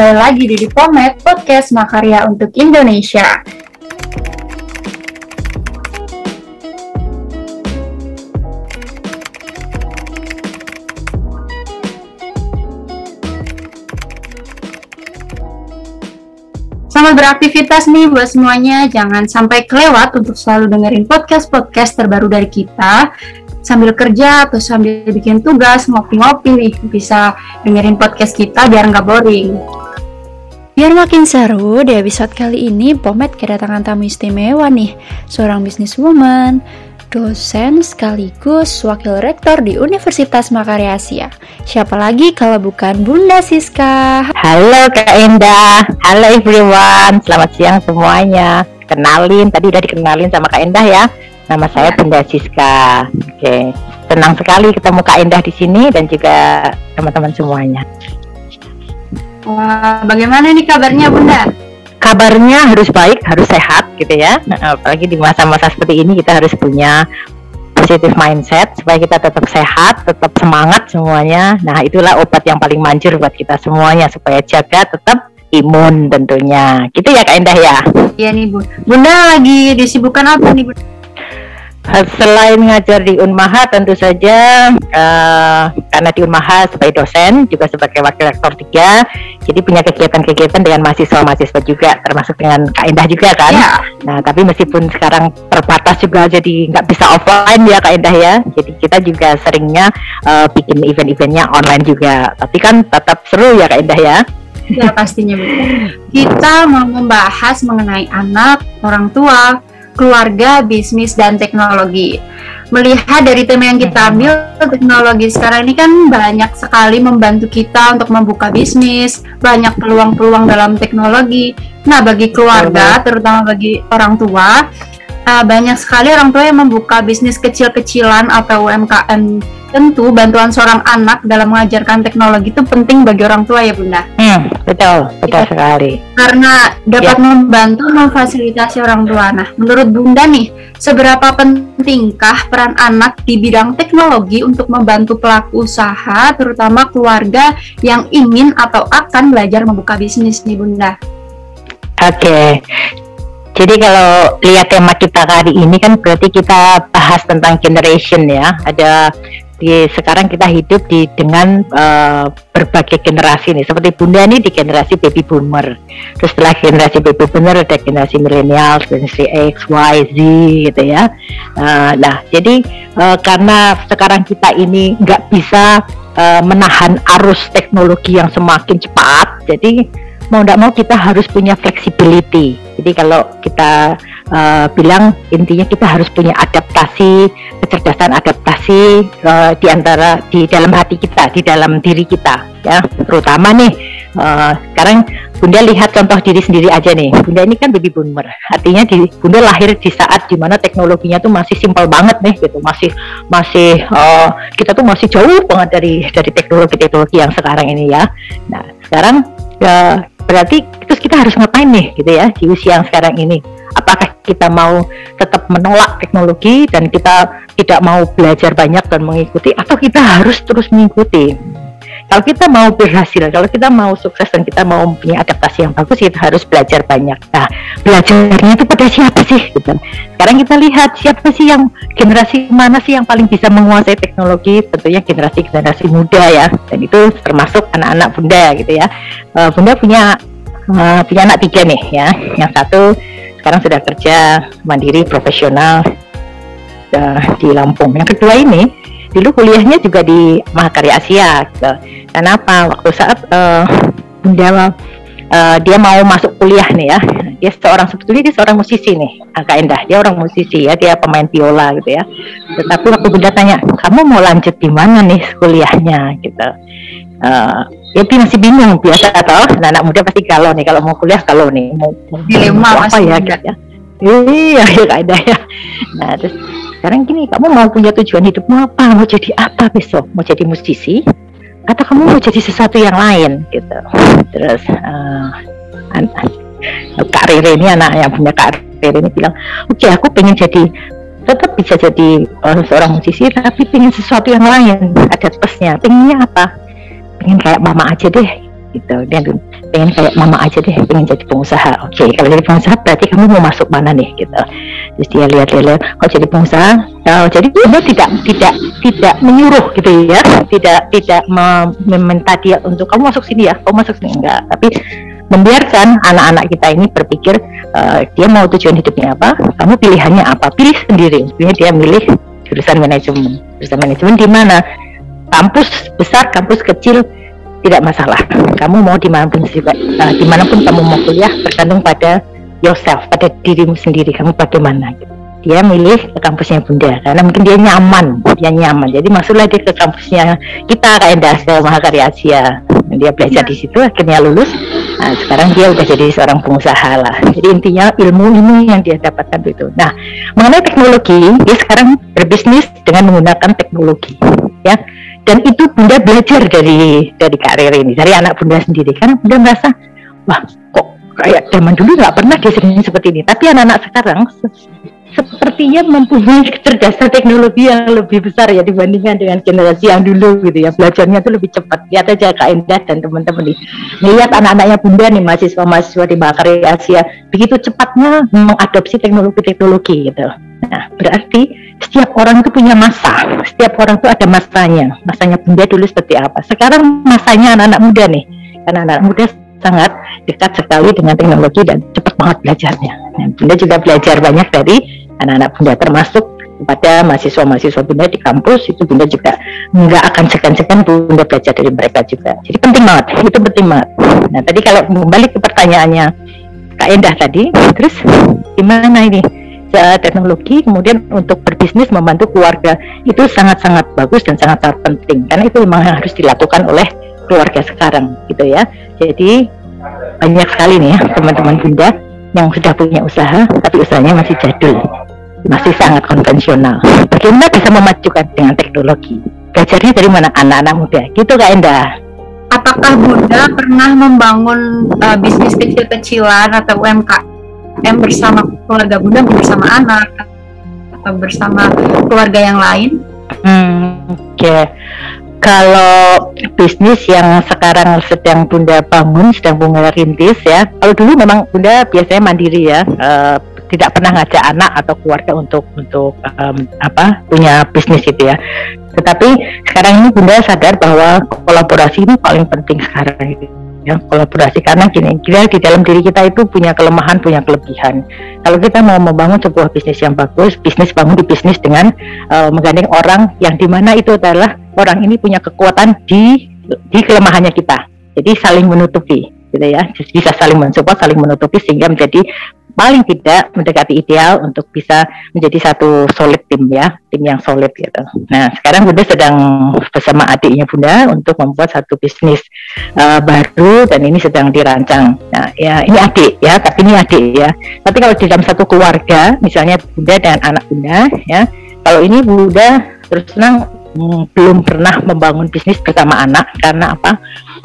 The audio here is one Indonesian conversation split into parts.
kembali lagi di Dipomet Podcast Makarya untuk Indonesia. Selamat beraktivitas nih buat semuanya. Jangan sampai kelewat untuk selalu dengerin podcast-podcast terbaru dari kita. Sambil kerja atau sambil bikin tugas, ngopi-ngopi nih. Bisa dengerin podcast kita biar nggak boring. Biar makin seru, di episode kali ini Pomet kedatangan tamu istimewa nih. Seorang businesswoman, dosen sekaligus wakil rektor di Universitas Makarya Asia. Siapa lagi kalau bukan Bunda Siska? Halo Kak Endah, halo everyone, selamat siang semuanya. Kenalin, tadi udah dikenalin sama Kak Endah ya. Nama saya Bunda Siska. Oke, senang sekali ketemu Kak Endah di sini dan juga teman-teman semuanya. Wah, bagaimana nih kabarnya Bunda? kabarnya harus baik, harus sehat gitu ya. Nah, apalagi di masa-masa seperti ini kita harus punya positive mindset supaya kita tetap sehat, tetap semangat semuanya. Nah, itulah obat yang paling manjur buat kita semuanya supaya jaga tetap imun tentunya. Gitu ya Kak Indah ya. Iya nih Bu. Bunda lagi disibukkan apa nih Bunda? Selain ngajar di Unmaha tentu saja uh, karena di Unmaha sebagai dosen juga sebagai wakil rektor tiga, jadi punya kegiatan-kegiatan dengan mahasiswa-mahasiswa juga termasuk dengan Kak Indah juga kan. Ya. Nah tapi meskipun sekarang terbatas juga jadi nggak bisa offline ya Kak Indah ya, jadi kita juga seringnya uh, bikin event-eventnya online juga. Tapi kan tetap seru ya Kak Indah ya. Ya pastinya Bu. Kita mau membahas mengenai anak, orang tua, keluarga, bisnis, dan teknologi. Melihat dari tema yang kita ambil, teknologi sekarang ini kan banyak sekali membantu kita untuk membuka bisnis, banyak peluang-peluang dalam teknologi. Nah, bagi keluarga, terutama bagi orang tua, uh, banyak sekali orang tua yang membuka bisnis kecil-kecilan atau UMKM Tentu bantuan seorang anak dalam mengajarkan teknologi itu penting bagi orang tua ya Bunda. Hmm, betul, betul ya. sekali. Karena dapat ya. membantu memfasilitasi orang tua. Nah, menurut Bunda nih, seberapa pentingkah peran anak di bidang teknologi untuk membantu pelaku usaha, terutama keluarga yang ingin atau akan belajar membuka bisnis nih Bunda? Oke, okay. Jadi kalau lihat tema kita kali ini kan berarti kita bahas tentang generation ya. Ada di sekarang kita hidup di dengan uh, berbagai generasi nih. Seperti bunda ini di generasi baby boomer. Terus setelah generasi baby boomer ada generasi milenial generasi X Y Z gitu ya. Uh, nah jadi uh, karena sekarang kita ini nggak bisa uh, menahan arus teknologi yang semakin cepat jadi mau tidak mau kita harus punya flexibility jadi kalau kita uh, bilang intinya kita harus punya adaptasi, kecerdasan adaptasi uh, di antara di dalam hati kita, di dalam diri kita, ya. Terutama nih uh, sekarang Bunda lihat contoh diri sendiri aja nih. Bunda ini kan baby boomer. Artinya di Bunda lahir di saat di mana teknologinya tuh masih simpel banget nih gitu. Masih masih uh, kita tuh masih jauh banget dari dari teknologi-teknologi yang sekarang ini ya. Nah, sekarang ya berarti terus kita harus ngapain nih gitu ya di usia yang sekarang ini? Apakah kita mau tetap menolak teknologi dan kita tidak mau belajar banyak dan mengikuti atau kita harus terus mengikuti kalau kita mau berhasil, kalau kita mau sukses dan kita mau punya adaptasi yang bagus, kita harus belajar banyak. Nah, belajarnya itu pada siapa sih? Gitu. Sekarang kita lihat siapa sih yang generasi mana sih yang paling bisa menguasai teknologi? Tentunya generasi generasi muda ya, dan itu termasuk anak-anak bunda gitu ya. Uh, bunda punya uh, punya anak tiga nih ya. Yang satu sekarang sudah kerja mandiri profesional uh, di Lampung. Yang kedua ini dulu kuliahnya juga di Mahakarya Asia gitu. Kenapa? Waktu saat uh, dia uh, dia mau masuk kuliah nih ya, dia seorang sebetulnya dia seorang musisi nih, agak indah. Dia orang musisi ya, dia pemain biola gitu ya. Tetapi waktu bunda tanya, kamu mau lanjut di mana nih kuliahnya gitu. Uh, ya dia masih bingung biasa atau nah, anak muda pasti kalau nih kalau mau kuliah kalau nih mau, mau apa ya, ya iya ya ada ya nah terus sekarang gini kamu mau punya tujuan hidupmu apa? Mau jadi apa besok? Mau jadi musisi? Atau kamu mau jadi sesuatu yang lain gitu. Terus uh, Kak Rere ini anak yang punya Kak Rere ini bilang oke okay, aku pengen jadi tetap bisa jadi uh, seorang musisi tapi pengen sesuatu yang lain. Ada plusnya. Pengennya apa? Pengen kayak mama aja deh gitu. Dan pengen kayak mama aja deh pengen jadi pengusaha. Oke okay, kalau jadi pengusaha berarti kamu mau masuk mana nih gitu. Terus dia lihat-lihat kalau jadi pengusaha? Oh, jadi dia tidak tidak tidak menyuruh gitu ya. Tidak tidak meminta dia untuk kamu masuk sini ya kamu masuk sini. Enggak tapi membiarkan anak-anak kita ini berpikir uh, dia mau tujuan hidupnya apa kamu pilihannya apa? Pilih sendiri. Maksudnya dia milih jurusan manajemen. Jurusan manajemen di mana? Kampus besar kampus kecil tidak masalah. Kamu mau di mana pun uh, di mana pun kamu mau kuliah tergantung pada yourself pada dirimu sendiri. Kamu bagaimana? Dia milih ke kampusnya bunda karena mungkin dia nyaman. Dia nyaman. Jadi masuklah dia ke kampusnya kita kayak Dasar Mahakarya Asia. Dia belajar di situ akhirnya lulus. Nah, sekarang dia udah jadi seorang pengusaha lah. Jadi intinya ilmu ini yang dia dapatkan itu. Nah mengenai teknologi dia sekarang berbisnis dengan menggunakan teknologi ya dan itu bunda belajar dari dari karir ini dari anak bunda sendiri. Karena bunda merasa wah kok kayak zaman dulu nggak pernah sering seperti ini. Tapi anak-anak sekarang se sepertinya mempunyai kecerdasan teknologi yang lebih besar ya dibandingkan dengan generasi yang dulu gitu ya. Belajarnya itu lebih cepat. Lihat aja Kak Indah dan teman-teman nih. Melihat anak-anaknya bunda nih mahasiswa-mahasiswa di Bakari Asia. Begitu cepatnya mengadopsi teknologi-teknologi gitu. Nah berarti setiap orang itu punya masa. Setiap orang itu ada masanya. Masanya bunda dulu seperti apa. Sekarang masanya anak-anak muda nih. Karena anak, muda sangat dekat sekali dengan teknologi dan cepat banget belajarnya. Nah, bunda juga belajar banyak dari anak-anak bunda termasuk kepada mahasiswa-mahasiswa bunda di kampus. Itu bunda juga nggak akan segan-segan bunda belajar dari mereka juga. Jadi penting banget. Itu penting banget. Nah tadi kalau kembali ke pertanyaannya Kak Endah tadi terus gimana ini teknologi kemudian untuk berbisnis membantu keluarga. Itu sangat-sangat bagus dan sangat-sangat penting karena itu memang harus dilakukan oleh keluarga sekarang gitu ya. Jadi banyak sekali nih ya teman-teman bunda yang sudah punya usaha tapi usahanya masih jadul masih sangat konvensional. Bagaimana bisa memajukan dengan teknologi? Belajarnya dari mana anak-anak muda? Gitu kak Endah apakah bunda pernah membangun uh, bisnis kecil-kecilan atau UMKM M bersama keluarga bunda bersama anak atau bersama keluarga yang lain? Hmm, oke. Okay. kalau bisnis yang sekarang sedang bunda bangun sedang bunda rintis ya. Kalau dulu memang bunda biasanya mandiri ya uh, tidak pernah ngajak anak atau keluarga untuk untuk um, apa punya bisnis itu ya. Tetapi sekarang ini bunda sadar bahwa kolaborasi ini paling penting sekarang ya kolaborasi. Karena gini kita di dalam diri kita itu punya kelemahan punya kelebihan. Kalau kita mau membangun sebuah bisnis yang bagus bisnis bangun di bisnis dengan uh, menggandeng orang yang di mana itu adalah orang ini punya kekuatan di di kelemahannya kita. Jadi saling menutupi gitu ya. Bisa saling mensupport saling menutupi sehingga menjadi paling tidak mendekati ideal untuk bisa menjadi satu solid tim ya, tim yang solid gitu. Nah, sekarang Bunda sedang bersama adiknya Bunda untuk membuat satu bisnis uh, baru dan ini sedang dirancang. Nah, ya ini adik ya, tapi ini adik ya. Tapi kalau di dalam satu keluarga, misalnya Bunda dan anak Bunda ya, kalau ini Bunda terus senang hmm, belum pernah membangun bisnis bersama anak karena apa?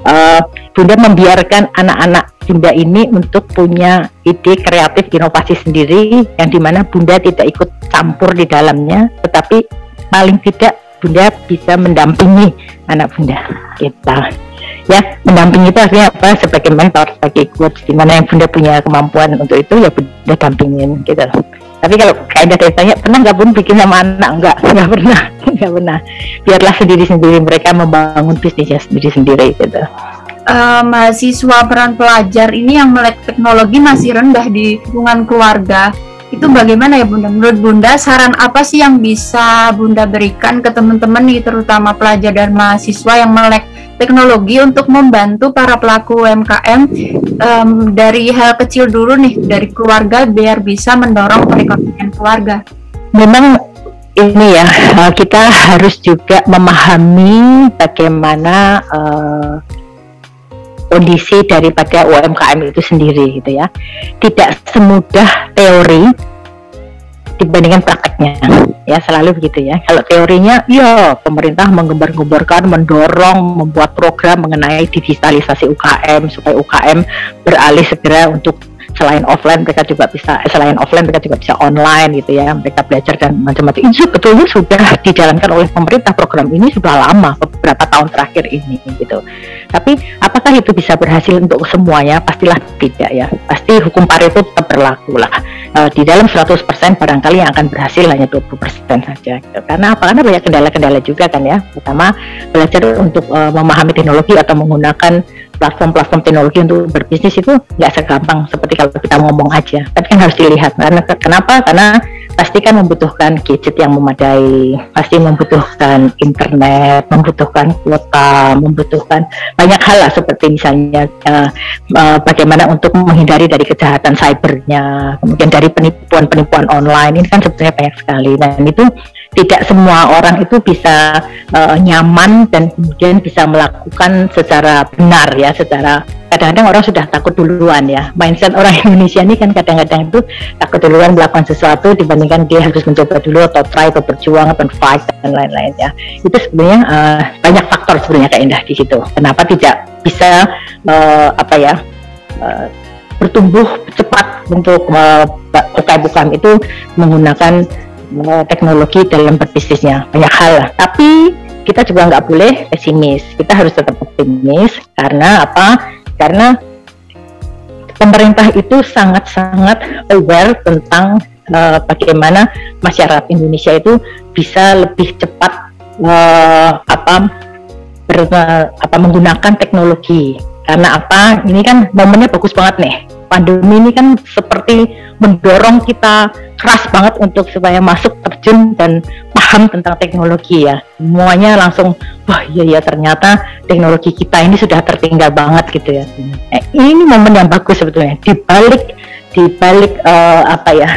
Uh, Bunda membiarkan anak-anak Bunda ini untuk punya ide kreatif inovasi sendiri yang di mana Bunda tidak ikut campur di dalamnya tetapi paling tidak Bunda bisa mendampingi anak Bunda kita ya mendampingi itu artinya apa? Sebagai mentor sebagai coach di mana yang Bunda punya kemampuan untuk itu ya Bunda dampingin gitu tapi kalau kayak ada tanya pernah nggak pun bikin sama anak? Nggak nggak pernah nggak pernah. Biarlah sendiri sendiri mereka membangun bisnisnya sendiri sendiri gitu. Uh, mahasiswa peran pelajar ini yang melek teknologi masih rendah di lingkungan keluarga itu bagaimana ya Bunda? Menurut Bunda saran apa sih yang bisa Bunda berikan ke teman-teman nih terutama pelajar dan mahasiswa yang melek teknologi untuk membantu para pelaku UMKM um, dari hal kecil dulu nih dari keluarga biar bisa mendorong perekonomian keluarga. Memang ini ya kita harus juga memahami bagaimana uh, kondisi daripada UMKM itu sendiri gitu ya. Tidak semudah teori dibandingkan prakteknya ya selalu begitu ya. Kalau teorinya ya pemerintah menggembar-gemborkan mendorong membuat program mengenai digitalisasi UKM supaya UKM beralih segera untuk selain offline mereka juga bisa eh, selain offline mereka juga bisa online gitu ya. Mereka belajar dan macam-macam. Ini sebetulnya sudah dijalankan oleh pemerintah. Program ini sudah lama beberapa tahun terakhir ini gitu. Tapi apakah itu bisa berhasil untuk semuanya? Pastilah tidak ya. Pasti hukum Pareto tetap berlaku lah. E, di dalam 100% barangkali yang akan berhasil hanya 20% saja gitu. karena apa? Karena banyak kendala-kendala juga kan ya. Pertama belajar untuk e, memahami teknologi atau menggunakan platform-platform teknologi untuk berbisnis itu nggak segampang seperti kalau kita ngomong aja. Tapi kan harus dilihat. Karena kenapa? Karena pasti kan membutuhkan gadget yang memadai, pasti membutuhkan internet, membutuhkan kuota, membutuhkan banyak hal lah seperti misalnya uh, uh, bagaimana untuk menghindari dari kejahatan cybernya, kemudian dari penipuan-penipuan online ini kan sebetulnya banyak sekali. Dan itu tidak semua orang itu bisa uh, nyaman dan kemudian bisa melakukan secara benar ya, secara kadang-kadang orang sudah takut duluan ya. Mindset orang Indonesia ini kan kadang-kadang itu takut duluan melakukan sesuatu dibandingkan dia harus mencoba dulu atau try atau berjuang atau fight dan lain-lain ya. Itu sebenarnya uh, banyak faktor sebenarnya kayak indah di situ. Kenapa tidak bisa uh, apa ya? Uh, bertumbuh cepat untuk bukan itu menggunakan teknologi dalam berbisnisnya banyak hal. Tapi kita juga nggak boleh pesimis. Kita harus tetap optimis karena apa? Karena pemerintah itu sangat-sangat aware tentang uh, bagaimana masyarakat Indonesia itu bisa lebih cepat uh, apa ber, apa menggunakan teknologi. Karena apa? Ini kan momennya bagus banget nih pandemi ini kan seperti mendorong kita keras banget untuk supaya masuk terjun dan paham tentang teknologi ya. Semuanya langsung wah iya ya ternyata teknologi kita ini sudah tertinggal banget gitu ya. Eh, ini momen yang bagus sebetulnya. Di balik di balik uh, apa ya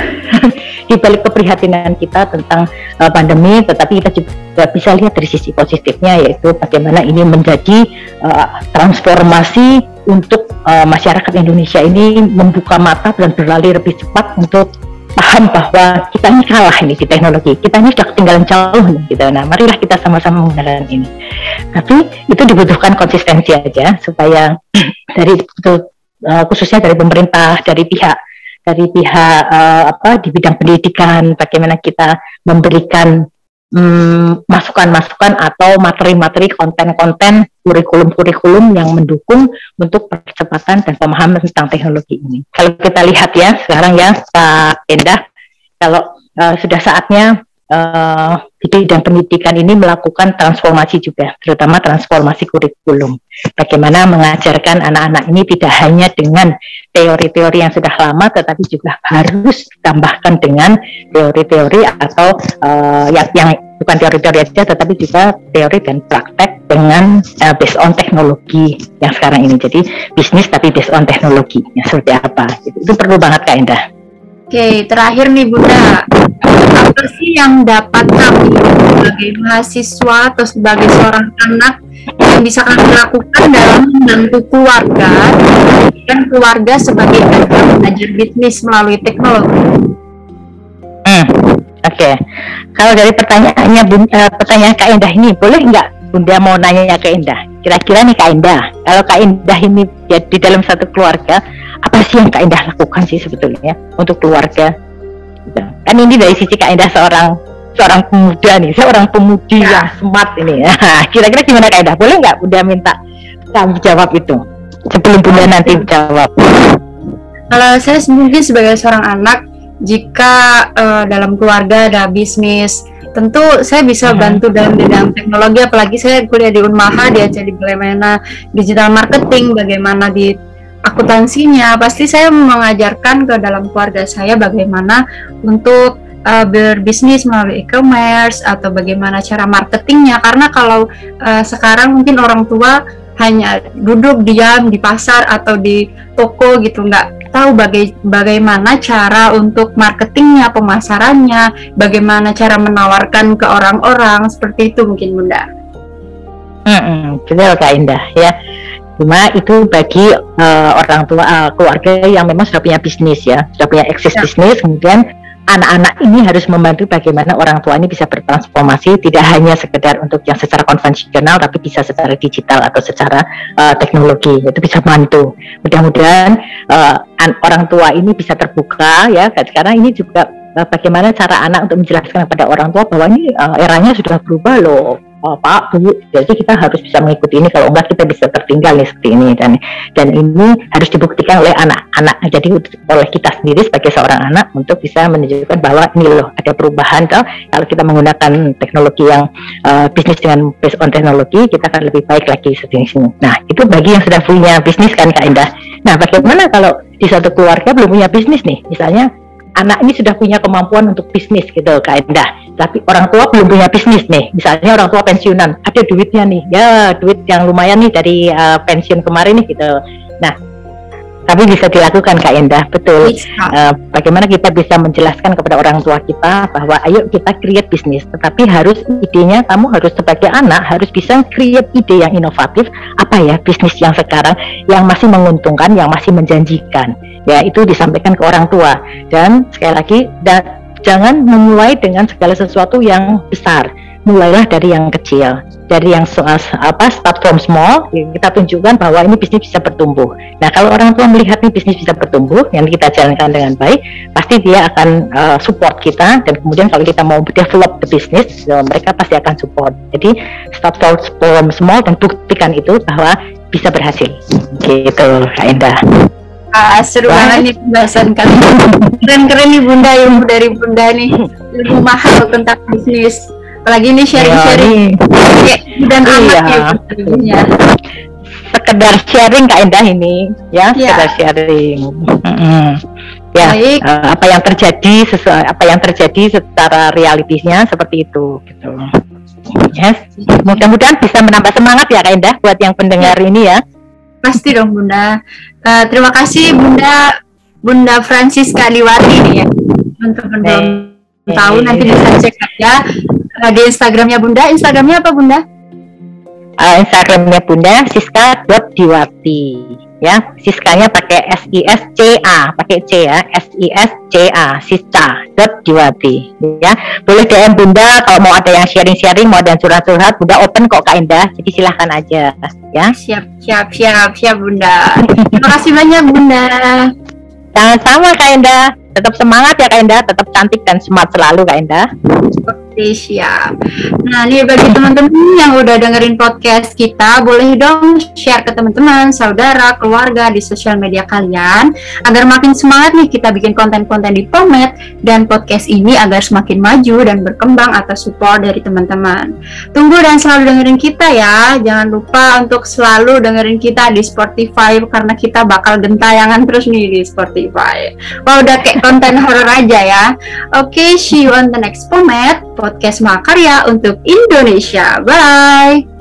di balik keprihatinan kita tentang uh, pandemi tetapi kita juga bisa lihat dari sisi positifnya yaitu bagaimana ini menjadi uh, transformasi untuk uh, masyarakat Indonesia ini membuka mata dan berlari lebih cepat untuk paham bahwa kita ini kalah ini di teknologi. Kita ini sudah ketinggalan jauh nih gitu. Nah marilah kita sama-sama menggunakan ini. Tapi itu dibutuhkan konsistensi aja supaya dari uh, khususnya dari pemerintah dari pihak dari pihak uh, apa di bidang pendidikan bagaimana kita memberikan masukan-masukan hmm, atau materi-materi konten-konten kurikulum-kurikulum yang mendukung untuk percepatan dan pemahaman tentang teknologi ini. Kalau kita lihat ya sekarang ya Pak Endah, kalau uh, sudah saatnya uh, di bidang pendidikan ini melakukan transformasi juga, terutama transformasi kurikulum. Bagaimana mengajarkan anak-anak ini tidak hanya dengan teori-teori yang sudah lama, tetapi juga harus ditambahkan dengan teori-teori atau uh, yang, yang bukan teori-teori saja, tetapi juga teori dan praktek dengan uh, based on teknologi yang sekarang ini. Jadi bisnis tapi based on teknologi, ya, seperti apa? Itu, itu perlu banget Kak Indah. Oke, terakhir nih Bunda, apa sih yang dapat kami sebagai mahasiswa atau sebagai seorang anak yang bisa kami lakukan dalam membantu keluarga dan keluarga sebagai belajar bisnis melalui teknologi? Hmm, Oke, okay. kalau dari pertanyaannya Bunda, uh, pertanyaan Kak Indah ini, boleh nggak Bunda mau nanya ke Indah? Kira-kira nih Kak Indah, kalau Kak Indah ini ya, di dalam satu keluarga, apa sih yang Kak Indah lakukan sih sebetulnya untuk keluarga? Gitu. Kan ini dari sisi Kak Indah seorang seorang pemuda nih, seorang pemudi ya. yang smart ini. Kira-kira gimana Kak Indah? Boleh nggak Bunda minta kamu jawab itu sebelum Bunda nanti jawab? Kalau saya mungkin sebagai seorang anak, jika uh, dalam keluarga ada bisnis, tentu saya bisa hmm. bantu dalam bidang teknologi apalagi saya kuliah di Unmaha diajari bagaimana digital marketing bagaimana di akuntansinya. Pasti saya mengajarkan ke dalam keluarga saya bagaimana untuk uh, berbisnis melalui e-commerce atau bagaimana cara marketingnya. Karena kalau uh, sekarang mungkin orang tua hanya duduk diam di pasar atau di toko gitu nggak tahu baga bagaimana cara untuk marketingnya pemasarannya bagaimana cara menawarkan ke orang-orang seperti itu mungkin bunda. Hmm, betul kak Indah ya cuma itu bagi uh, orang tua uh, keluarga yang memang sudah punya bisnis ya sudah punya eksis ya. bisnis kemudian anak-anak ini harus membantu bagaimana orang tua ini bisa bertransformasi tidak hanya sekedar untuk yang secara konvensional tapi bisa secara digital atau secara uh, teknologi itu bisa membantu mudah-mudahan uh, orang tua ini bisa terbuka ya karena ini juga uh, bagaimana cara anak untuk menjelaskan kepada orang tua bahwa ini uh, eranya sudah berubah loh oh, Pak Bu jadi kita harus bisa mengikuti ini kalau enggak kita bisa tertinggal nih seperti ini dan dan ini harus dibuktikan oleh anak-anak. Jadi oleh kita sendiri sebagai seorang anak untuk bisa menunjukkan bahwa ini loh ada perubahan toh. Kalau kita menggunakan teknologi yang uh, bisnis dengan based on teknologi kita akan lebih baik lagi seperti ini. Nah itu bagi yang sudah punya bisnis kan Kak Indah. Nah bagaimana kalau di suatu keluarga belum punya bisnis nih? Misalnya anak ini sudah punya kemampuan untuk bisnis gitu Kak Endah tapi orang tua belum punya bisnis nih. Misalnya orang tua pensiunan ada duitnya nih. Ya duit yang lumayan nih dari uh, pensiun kemarin nih gitu. Nah tapi bisa dilakukan Kak Endah betul uh, bagaimana kita bisa menjelaskan kepada orang tua kita bahwa ayo kita create bisnis tetapi harus idenya kamu harus sebagai anak harus bisa create ide yang inovatif. Apa ya bisnis yang sekarang yang masih menguntungkan yang masih menjanjikan ya itu disampaikan ke orang tua. Dan sekali lagi dan jangan memulai dengan segala sesuatu yang besar. Mulailah dari yang kecil dari yang apa start from small. Kita tunjukkan bahwa ini bisnis bisa bertumbuh. Nah kalau orang tua melihat ini bisnis bisa bertumbuh yang kita jalankan dengan baik pasti dia akan uh, support kita. Dan kemudian kalau kita mau develop the business uh, mereka pasti akan support. Jadi start from small dan buktikan itu bahwa bisa berhasil. Gitu Kak Indah Ah, seru banget nih pembahasan kali keren-keren nih bunda ilmu dari bunda nih. Ilmu mahal tentang bisnis. Apalagi ini sharing-sharing. Ya, dan iya. amat ya sekedar sharing kak Indah ini ya, ya. sekedar sharing. Mm-hmm. ya Baik. Uh, apa yang terjadi sesuai apa yang terjadi secara realitasnya seperti itu gitu. Yes. Mudah-mudahan bisa menambah semangat ya kak Indah buat yang pendengar ya. ini ya. Pasti dong bunda uh, terima kasih bunda bunda Francisca Liwati nih ya untuk belum tahu nanti bisa cek aja uh, di Instagramnya Bunda. Instagramnya apa Bunda? Uh, Instagramnya Bunda Siska dot Diwati ya. Siskanya pakai S I S C A pakai C ya S I S C A Siska dot Diwati ya. Boleh DM Bunda kalau mau ada yang sharing-sharing mau ada yang curhat-curhat Bunda open kok Kak Indah. Jadi silahkan aja ya. Siap siap siap siap Bunda. Terima kasih banyak Bunda. Sama-sama Kak Indah. Tetap semangat ya Kak Indah. Tetap cantik dan smart selalu Kak Indah Siap. Nah, nih bagi teman-teman yang udah dengerin podcast kita, boleh dong share ke teman-teman, saudara, keluarga di sosial media kalian agar makin semangat nih kita bikin konten-konten di Pomet dan podcast ini agar semakin maju dan berkembang atas support dari teman-teman. Tunggu dan selalu dengerin kita ya. Jangan lupa untuk selalu dengerin kita di Spotify karena kita bakal gentayangan terus nih di Spotify. Wah, udah kayak konten horror aja ya. Oke, okay, see you on the next Pomet podcast Makarya untuk Indonesia. Bye!